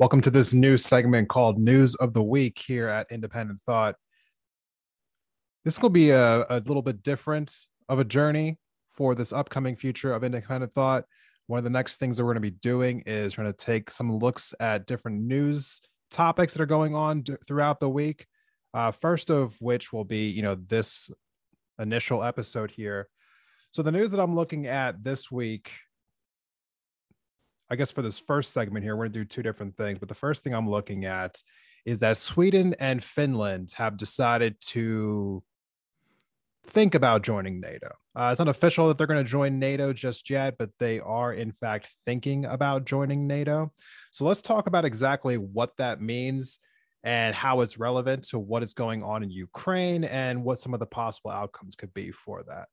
Welcome to this new segment called News of the Week here at Independent Thought. This will be a, a little bit different of a journey for this upcoming future of Independent Thought. One of the next things that we're going to be doing is trying to take some looks at different news topics that are going on d- throughout the week. Uh, first of which will be, you know, this initial episode here. So the news that I'm looking at this week I guess for this first segment here, we're going to do two different things. But the first thing I'm looking at is that Sweden and Finland have decided to think about joining NATO. Uh, it's not official that they're going to join NATO just yet, but they are, in fact, thinking about joining NATO. So let's talk about exactly what that means and how it's relevant to what is going on in Ukraine and what some of the possible outcomes could be for that.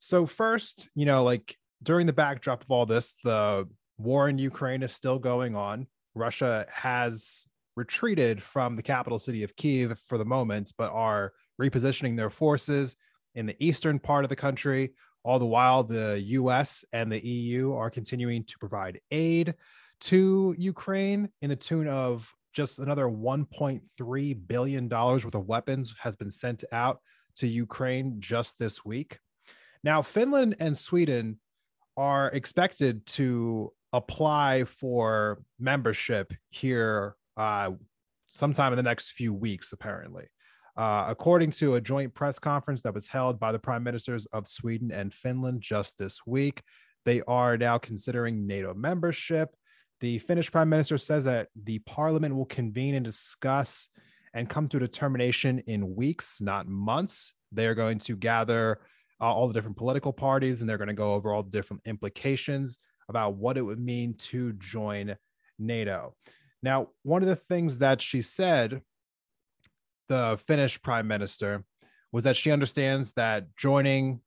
So, first, you know, like during the backdrop of all this, the war in Ukraine is still going on. Russia has retreated from the capital city of Kiev for the moment, but are repositioning their forces in the eastern part of the country. All the while, the US and the EU are continuing to provide aid to Ukraine in the tune of just another $1.3 billion worth of weapons has been sent out to Ukraine just this week. Now, Finland and Sweden are expected to apply for membership here uh, sometime in the next few weeks, apparently. Uh, according to a joint press conference that was held by the prime ministers of Sweden and Finland just this week, they are now considering NATO membership. The Finnish prime minister says that the parliament will convene and discuss and come to a determination in weeks, not months. They are going to gather uh, all the different political parties and they're going to go over all the different implications about what it would mean to join NATO. Now, one of the things that she said, the Finnish prime minister, was that she understands that joining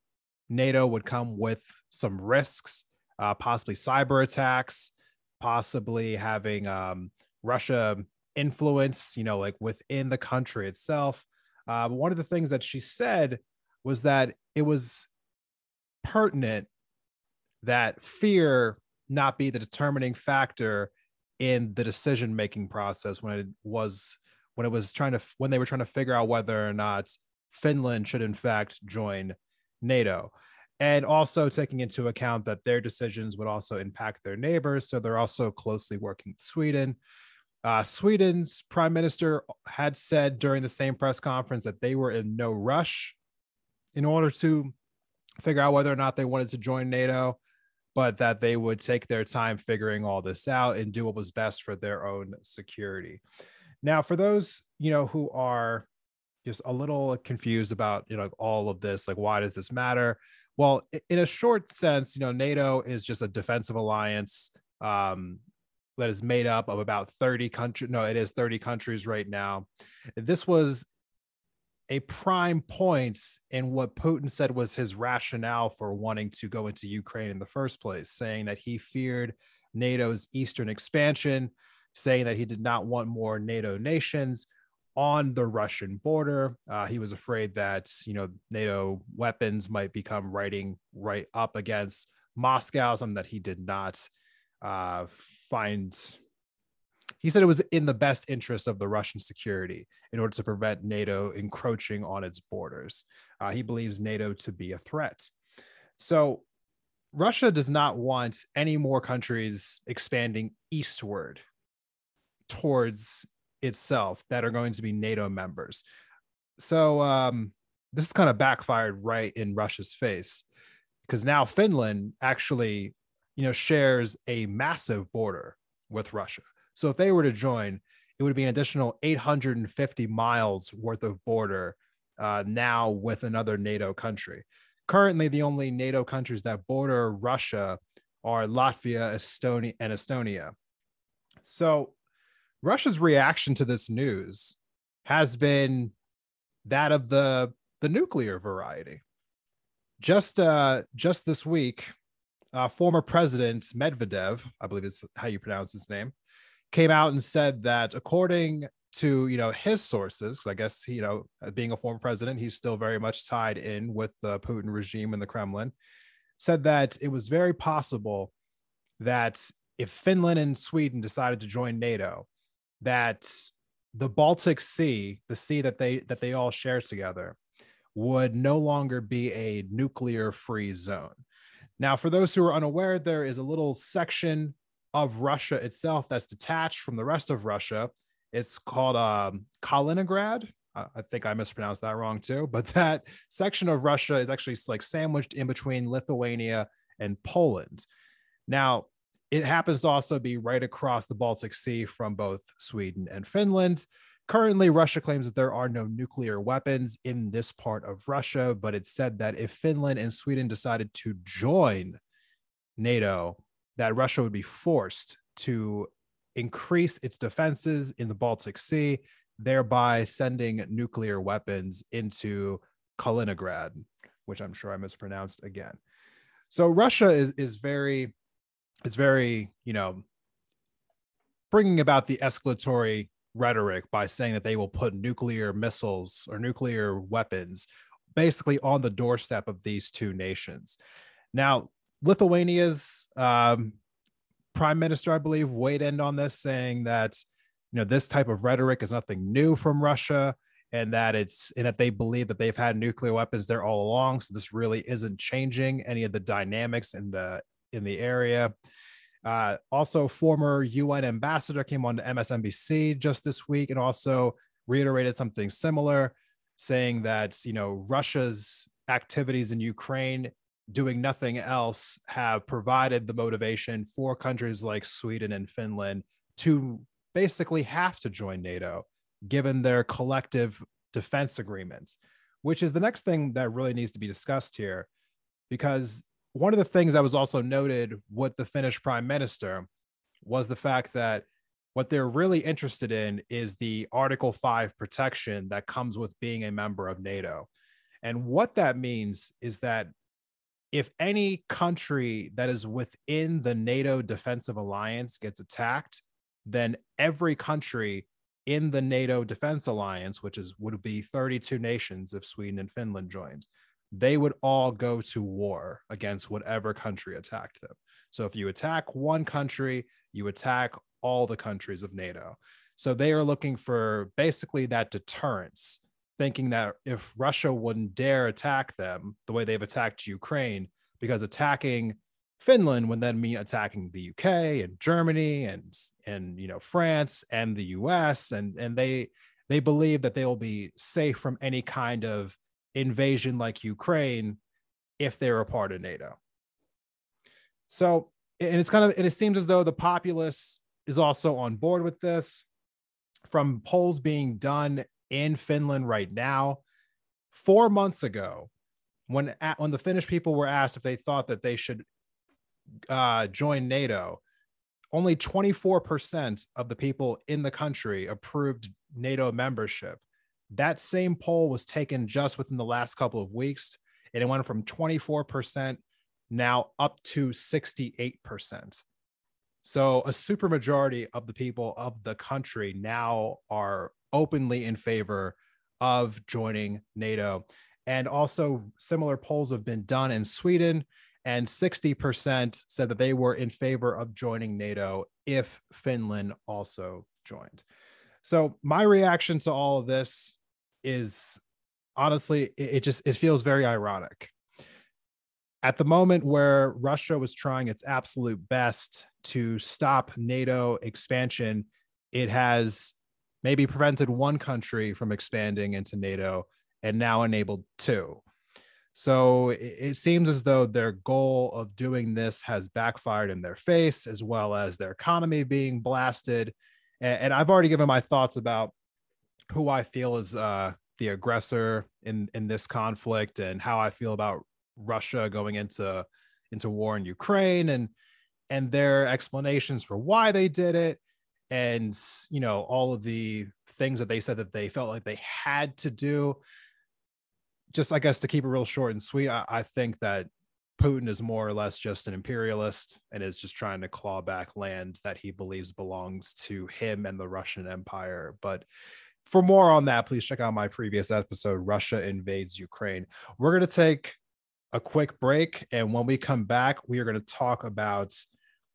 NATO would come with some risks, uh, possibly cyber attacks, possibly having um, Russia influence, you know, like within the country itself. Uh, one of the things that she said was that it was pertinent that fear not be the determining factor in the decision making process when it was when it was trying to when they were trying to figure out whether or not Finland should in fact join NATO. And also taking into account that their decisions would also impact their neighbors so they're also closely working with Sweden. Uh, Sweden's prime minister had said during the same press conference that they were in no rush in order to figure out whether or not they wanted to join NATO but that they would take their time figuring all this out and do what was best for their own security. Now, for those, you know, who are just a little confused about, you know, all of this, like why does this matter? Well, in a short sense, you know, NATO is just a defensive alliance um, that is made up of about 30 countries. No, it is 30 countries right now. This was a prime point in what Putin said was his rationale for wanting to go into Ukraine in the first place, saying that he feared NATO's eastern expansion, saying that he did not want more NATO nations on the Russian border. Uh, he was afraid that you know NATO weapons might become writing right up against Moscow, something that he did not uh, find he said it was in the best interest of the Russian security in order to prevent NATO encroaching on its borders. Uh, he believes NATO to be a threat. So, Russia does not want any more countries expanding eastward towards itself that are going to be NATO members. So, um, this is kind of backfired right in Russia's face because now Finland actually, you know, shares a massive border with Russia. So if they were to join, it would be an additional 850 miles worth of border uh, now with another NATO country. Currently, the only NATO countries that border Russia are Latvia, Estonia, and Estonia. So Russia's reaction to this news has been that of the the nuclear variety. Just uh just this week, uh, former president Medvedev, I believe is how you pronounce his name, came out and said that according to you know his sources, because I guess you know uh, being a former president, he's still very much tied in with the Putin regime and the Kremlin. Said that it was very possible that if Finland and Sweden decided to join NATO, that the Baltic Sea, the sea that they that they all share together, would no longer be a nuclear free zone. Now, for those who are unaware, there is a little section of Russia itself that's detached from the rest of Russia. It's called um, Kaliningrad. I think I mispronounced that wrong too, but that section of Russia is actually like sandwiched in between Lithuania and Poland. Now, it happens to also be right across the Baltic Sea from both Sweden and Finland. Currently, Russia claims that there are no nuclear weapons in this part of Russia, but it's said that if Finland and Sweden decided to join NATO, that Russia would be forced to increase its defenses in the Baltic Sea, thereby sending nuclear weapons into Kaliningrad, which I'm sure I mispronounced again. So Russia is is very is very, you know, bringing about the escalatory rhetoric by saying that they will put nuclear missiles or nuclear weapons basically on the doorstep of these two nations. Now, Lithuania's um, prime minister, I believe, weighed in on this, saying that you know this type of rhetoric is nothing new from Russia, and that it's and that they believe that they've had nuclear weapons there all along. So this really isn't changing any of the dynamics in the in the area. Uh, also, former UN ambassador came on to MSNBC just this week and also reiterated something similar, saying that you know Russia's activities in Ukraine, doing nothing else, have provided the motivation for countries like Sweden and Finland to basically have to join NATO, given their collective defense agreement, which is the next thing that really needs to be discussed here, because one of the things that was also noted with the Finnish prime minister was the fact that what they're really interested in is the Article 5 protection that comes with being a member of NATO. And what that means is that if any country that is within the NATO defensive alliance gets attacked, then every country in the NATO defense alliance, which is would be 32 nations if Sweden and Finland joined, they would all go to war against whatever country attacked them. So if you attack one country, you attack all the countries of NATO. So they are looking for basically that deterrence, thinking that if Russia wouldn't dare attack them the way they've attacked Ukraine, because attacking Finland would then mean attacking the UK and Germany and and you know France and the US and and they they believe that they will be safe from any kind of invasion like Ukraine if they're a part of NATO. So, and it's kind of, and it seems as though the populace is also on board with this. From polls being done in Finland right now, four months ago, when when the Finnish people were asked if they thought that they should uh, join NATO, only 24% of the people in the country approved NATO membership. That same poll was taken just within the last couple of weeks, and it went from 24% now up to 68%. So a supermajority of the people of the country now are openly in favor of joining NATO. And also, similar polls have been done in Sweden, and 60% said that they were in favor of joining NATO if Finland also joined. So, my reaction to all of this is honestly it, just it feels very ironic at the moment where Russia was trying its absolute best to stop NATO expansion, it has maybe prevented one country from expanding into NATO and now enabled two. So it, seems as though their goal of doing this has backfired in their face, as well as their economy being blasted. And, I've already given my thoughts about who I feel is uh, the aggressor in in this conflict and how I feel about Russia going into into war in Ukraine and and their explanations for why they did it. And you know all of the things that they said that they felt like they had to do. Just i guess to keep it real short and sweet I, I, think that putin is more or less just an imperialist and is just trying to claw back land that he believes belongs to him and the russian empire. But for more on that please check out my previous episode russia invades ukraine. We're going to take a quick break and when we come back we are going to talk about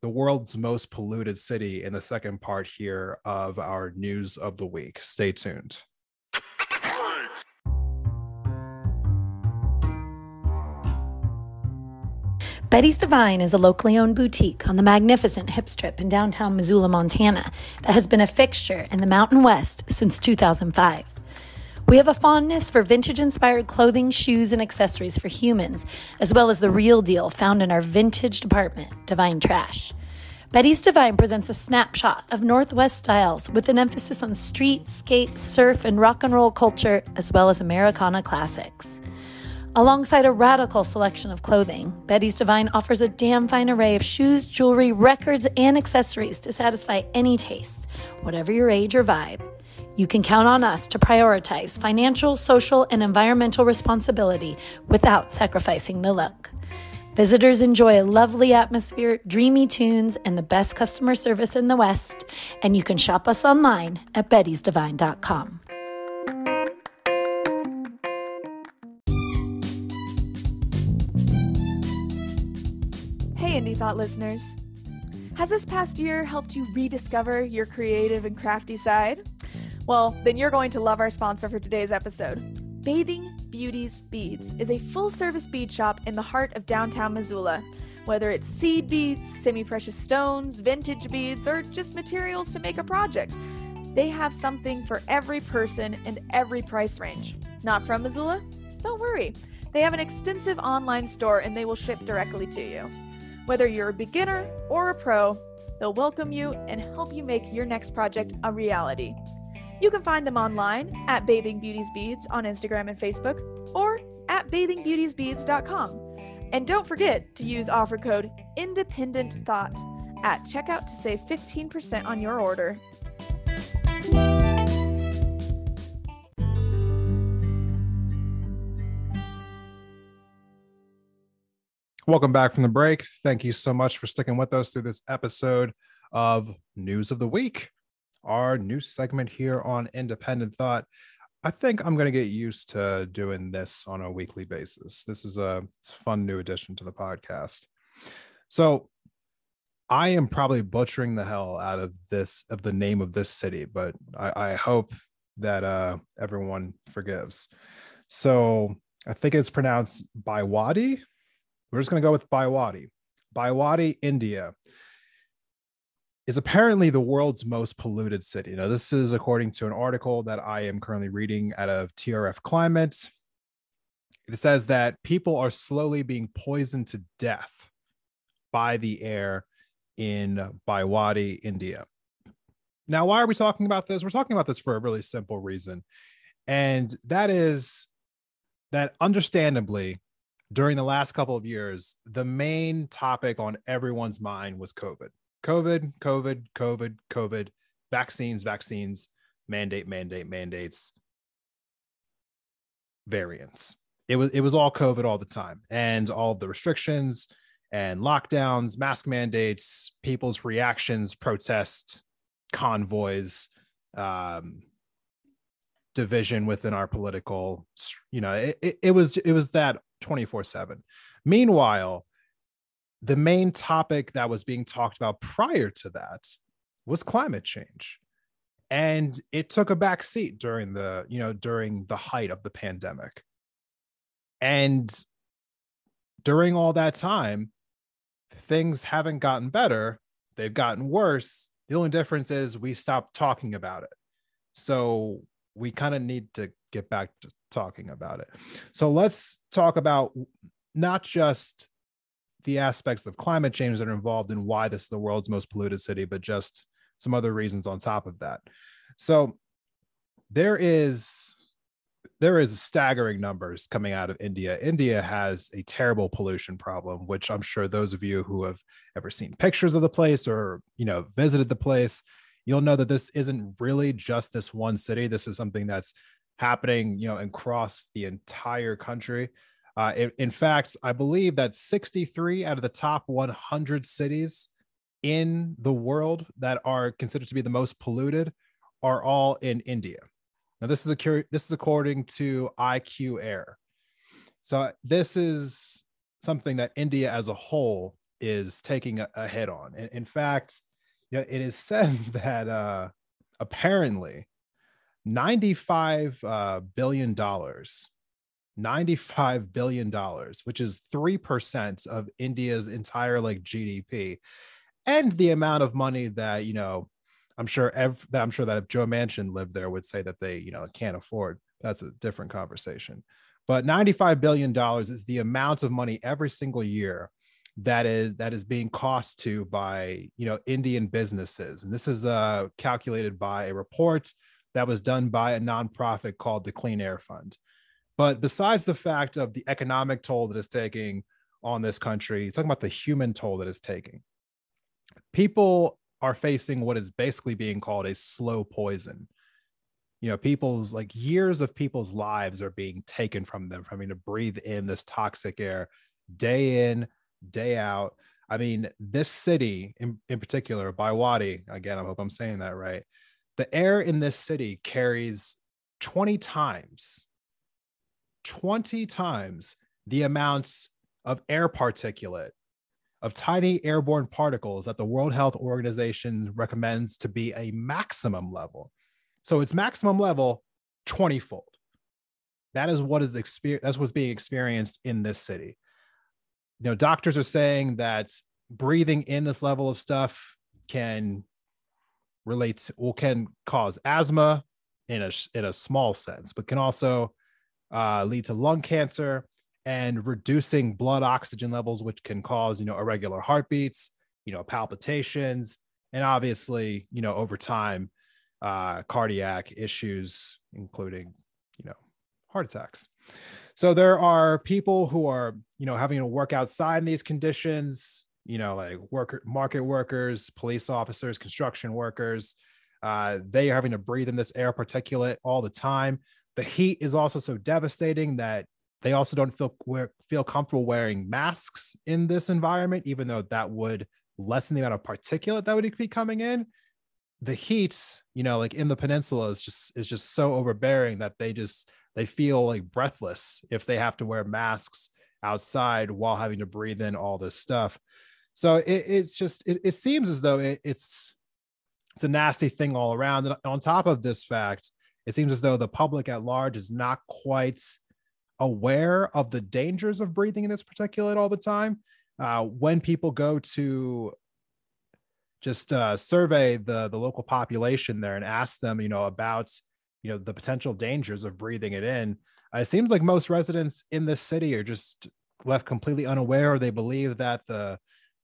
the world's most polluted city in the second part here of our news of the week. Stay tuned. Betty's Divine is a locally owned boutique on the magnificent Hip Strip in downtown Missoula, Montana, that has been a fixture in the Mountain West since 2005. We have a fondness for vintage inspired clothing, shoes, and accessories for humans, as well as the real deal found in our vintage department, Divine Trash. Betty's Divine presents a snapshot of Northwest styles with an emphasis on street, skate, surf, and rock and roll culture, as well as Americana classics. Alongside a radical selection of clothing, Betty's Divine offers a damn fine array of shoes, jewelry, records, and accessories to satisfy any taste, whatever your age or vibe. You can count on us to prioritize financial, social, and environmental responsibility without sacrificing the look. Visitors enjoy a lovely atmosphere, dreamy tunes, and the best customer service in the West. And you can shop us online at bettysdivine.com. Hey, Indie Thought listeners. Has this past year helped you rediscover your creative and crafty side? Well, then you're going to love our sponsor for today's episode. Bathing Beauties Beads is a full service bead shop in the heart of downtown Missoula. Whether it's seed beads, semi precious stones, vintage beads, or just materials to make a project, they have something for every person and every price range. Not from Missoula? Don't worry. They have an extensive online store and they will ship directly to you. Whether you're a beginner or a pro, they'll welcome you and help you make your next project a reality. You can find them online at Bathing Beauties Beads on Instagram and Facebook or at bathingbeautiesbeads.com. And don't forget to use offer code Independent Thought at checkout to save 15% on your order. Welcome back from the break. Thank you so much for sticking with us through this episode of News of the Week our new segment here on Independent Thought. I think I'm going to get used to doing this on a weekly basis. This is a fun new addition to the podcast. So, I am probably butchering the hell out of this of the name of this city, but I, I hope that uh, everyone forgives. So I think it's pronounced Baiwadi. We're just going to go with Baiwadi. Baiwadi, India is apparently the world's most polluted city. Now, this is according to an article that I am currently reading out of TRF Climate. It says that people are slowly being poisoned to death by the air in Baiwadi, India. Now, why are we talking about this? We're talking about this for a really simple reason. And that is that understandably, during the last couple of years, the main topic on everyone's mind was COVID. COVID, COVID, COVID, COVID, vaccines, vaccines, mandate, mandate, mandates, variants. It was it was all COVID all the time, and all the restrictions and lockdowns, mask mandates, people's reactions, protests, convoys, um, division within our political. You know, it, it, it was it was that twenty four seven. Meanwhile, the main topic that was being talked about prior to that was climate change. And it took a back seat during the you know during the height of the pandemic. And during all that time things haven't gotten better. They've gotten worse. The only difference is we stopped talking about it. So we kind of need to get back to talking about it. So let's talk about not just the aspects of climate change that are involved in why this is the world's most polluted city, but just some other reasons on top of that. So there is there is staggering numbers coming out of India. India has a terrible pollution problem, which I'm sure those of you who have ever seen pictures of the place or you know visited the place, you'll know that this isn't really just this one city. This is something that's happening, you know, across the entire country. Uh, in, in fact, I believe that 63 out of the top 100 cities in the world that are considered to be the most polluted are all in India. Now, this is a cur- this is according to IQ Air. So this is something that India as a whole is taking a, a hit on. In, in fact, you know, it is said that uh, apparently 95 uh, billion dollars 95 billion dollars which is 3% of india's entire like gdp and the amount of money that you know i'm sure ev- i'm sure that if joe manchin lived there would say that they you know can't afford that's a different conversation. But 95 billion dollars is the amount of money every single year that is that is being cost to by you know indian businesses. And this is uh, calculated by a report that was done by a nonprofit called the clean air fund but besides the fact of the economic toll that it's taking on this country talking about the human toll that it's taking people are facing what is basically being called a slow poison you know people's like years of people's lives are being taken from them from having to breathe in this toxic air day in day out. I mean, this city in, in particular, Baiwadi, again, I hope I'm saying that right. The air in this city carries 20 times, 20 times the amounts of air particulate, of tiny airborne particles that the World Health Organization recommends to be a maximum level. So its maximum level 20 fold. That is what is exper- that's what's being experienced in this city you know doctors are saying that breathing in this level of stuff can relate to, well can cause asthma in a in a small sense but can also uh, lead to lung cancer and reducing blood oxygen levels which can cause you know irregular heartbeats you know palpitations and obviously you know over time uh, cardiac issues including you know heart attacks so there are people who are, you know, having to work outside in these conditions, you know, like worker, market workers, police officers, construction workers. Uh, they are having to breathe in this air particulate all the time. The heat is also so devastating that they also don't feel feel comfortable wearing masks in this environment, even though that would lessen the amount of particulate that would be coming in. The heat, you know, like in the peninsula is just is just so overbearing that they just they feel like breathless if they have to wear masks outside while having to breathe in all this stuff. So it, it's just it, it, seems as though it, it's it's a nasty thing all around. And on top of this fact, it seems as though the public at large is not quite aware of the dangers of breathing in this particulate all the time. Uh, when people go to just uh, survey the the local population there and ask them, you know, about you know the potential dangers of breathing it in uh, it seems like most residents in this city are just left completely unaware they believe that the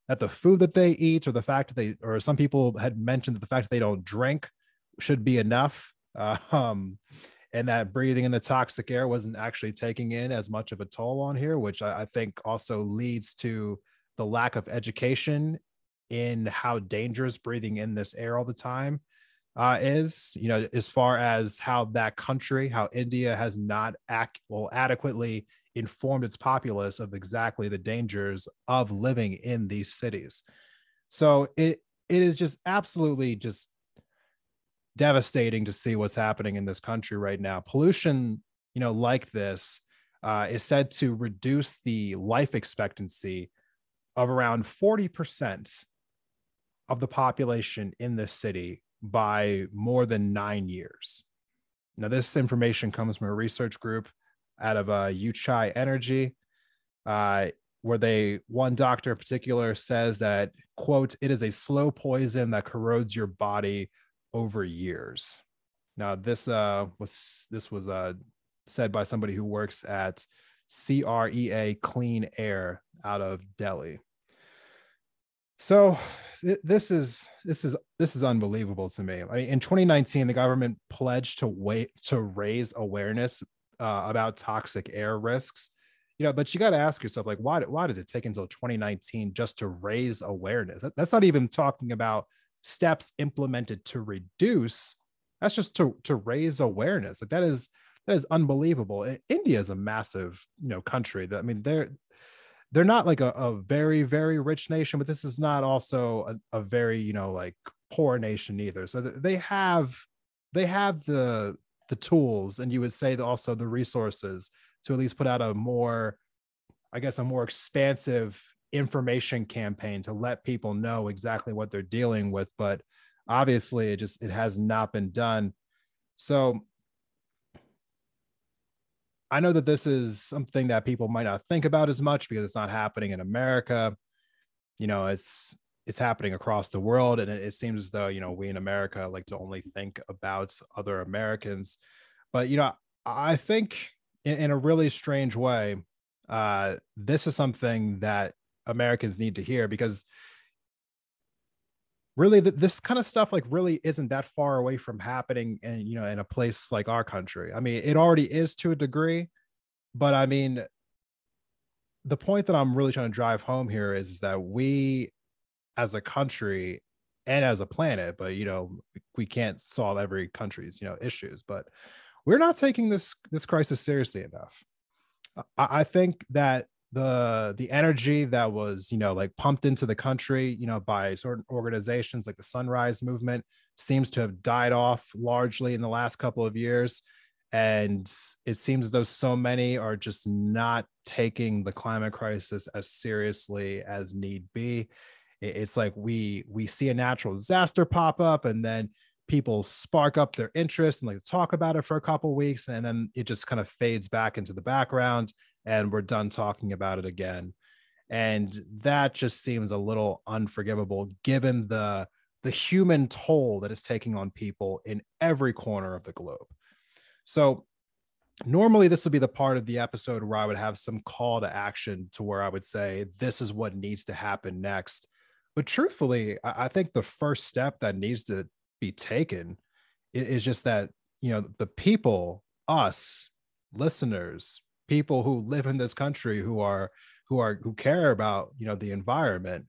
that the food that they eat or the fact that they or some people had mentioned that the fact that they don't drink should be enough um, and that breathing in the toxic air wasn't actually taking in as much of a toll on here which I, I think also leads to the lack of education in how dangerous breathing in this air all the time uh, is, you know, as far as how that country, how India has not act well adequately informed its populace of exactly the dangers of living in these cities. So it it is just absolutely just devastating to see what's happening in this country right now. Pollution, you know, like this uh, is said to reduce the life expectancy of around 40% of the population in this city by more than nine years. Now, this information comes from a research group out of uh, Yuchai Energy, uh, where they one doctor in particular says that quote it is a slow poison that corrodes your body over years. Now, this uh, was this was uh, said by somebody who works at CREA Clean Air out of Delhi. So th- this is this is this is unbelievable to me. I mean, in 2019, the government pledged to wait to raise awareness uh, about toxic air risks. You know, but you got to ask yourself, like, why did why did it take until 2019 just to raise awareness? That, that's not even talking about steps implemented to reduce that's just to to raise awareness. Like that is that is unbelievable. India is a massive you know country that i mean they're they're not like a, a very very rich nation but this is not also a, a very you know like poor nation either. So they have they have the the tools and you would say also the resources to at least put out a more i guess a more expansive information campaign to let people know exactly what they're dealing with but obviously it just it has not been done. So i know that this is something that people might not think about as much because it's not happening in america. You know it's it's happening across the world and it, it seems as though you know we in america like to only think about other americans. But you know i think in, in a really strange way uh this is something that americans need to hear because really this kind of stuff like really isn't that far away from happening in you know in a place like our country. I mean it already is to a degree but i mean the point that i'm really trying to drive home here is, is that we as a country and as a planet but you know we can't solve every country's you know issues but we're not taking this this crisis seriously enough. I think that the the energy that was you know like pumped into the country you know by certain organizations like the sunrise movement seems to have died off largely in the last couple of years. And it seems though so many are just not taking the climate crisis as seriously as need be. It's like we we see a natural disaster pop up and then people spark up their interest and like talk about it for a couple weeks and then it just kind of fades back into the background and we're done talking about it again. And that just seems a little unforgivable given the the human toll that is taking on people in every corner of the globe. So normally this would be the part of the episode where i would have some call to action to where i would say this is what needs to happen next. But truthfully i think the first step that needs to be taken is just that you know the people us listeners people who live in this country who are who are who care about you know the environment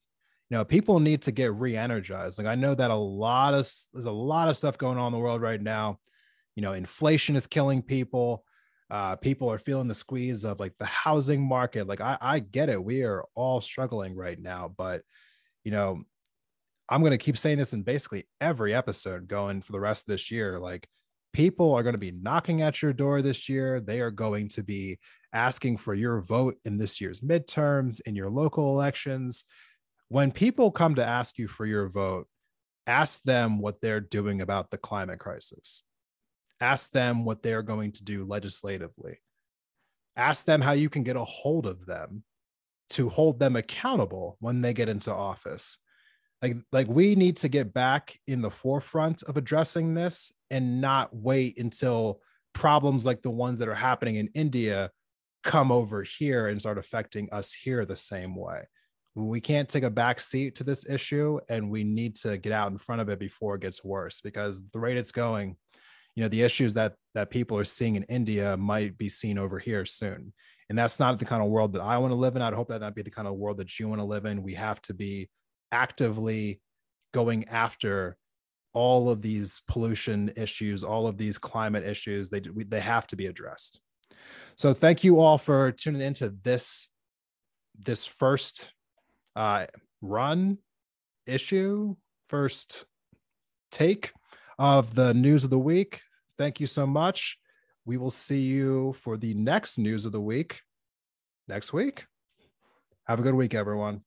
you know people need to get re-energized. Like i know that a lot of there's a lot of stuff going on in the world right now. You know inflation is killing people. Uh, people are feeling the squeeze of like the housing market. Like I, I get it. We are all struggling right now but you know i'm going to keep saying this in basically every episode going for the rest of this year. Like people are going to be knocking at your door this year. They are going to be asking for your vote in this year's midterms, in your local elections. When people come to ask you for your vote, ask them what they're doing about the climate crisis. Ask them what they're going to do legislatively. Ask them how you can get a hold of them to hold them accountable when they get into office like like we need to get back in the forefront of addressing this and not wait until problems like the ones that are happening in India come over here and start affecting us here the same way. We can't take a back seat to this issue and we need to get out in front of it before it gets worse because the rate it's going, you know, the issues that that people are seeing in India might be seen over here soon. And that's not the kind of world that I want to live in. I'd hope that not be the kind of world that you want to live in. We have to be actively going after all of these pollution issues, all of these climate issues. They they have to be addressed. So thank you all for tuning into this this first uh, run issue, first take of the news of the week. Thank you so much. We will see you for the next news of the week next week. Have a good week, everyone.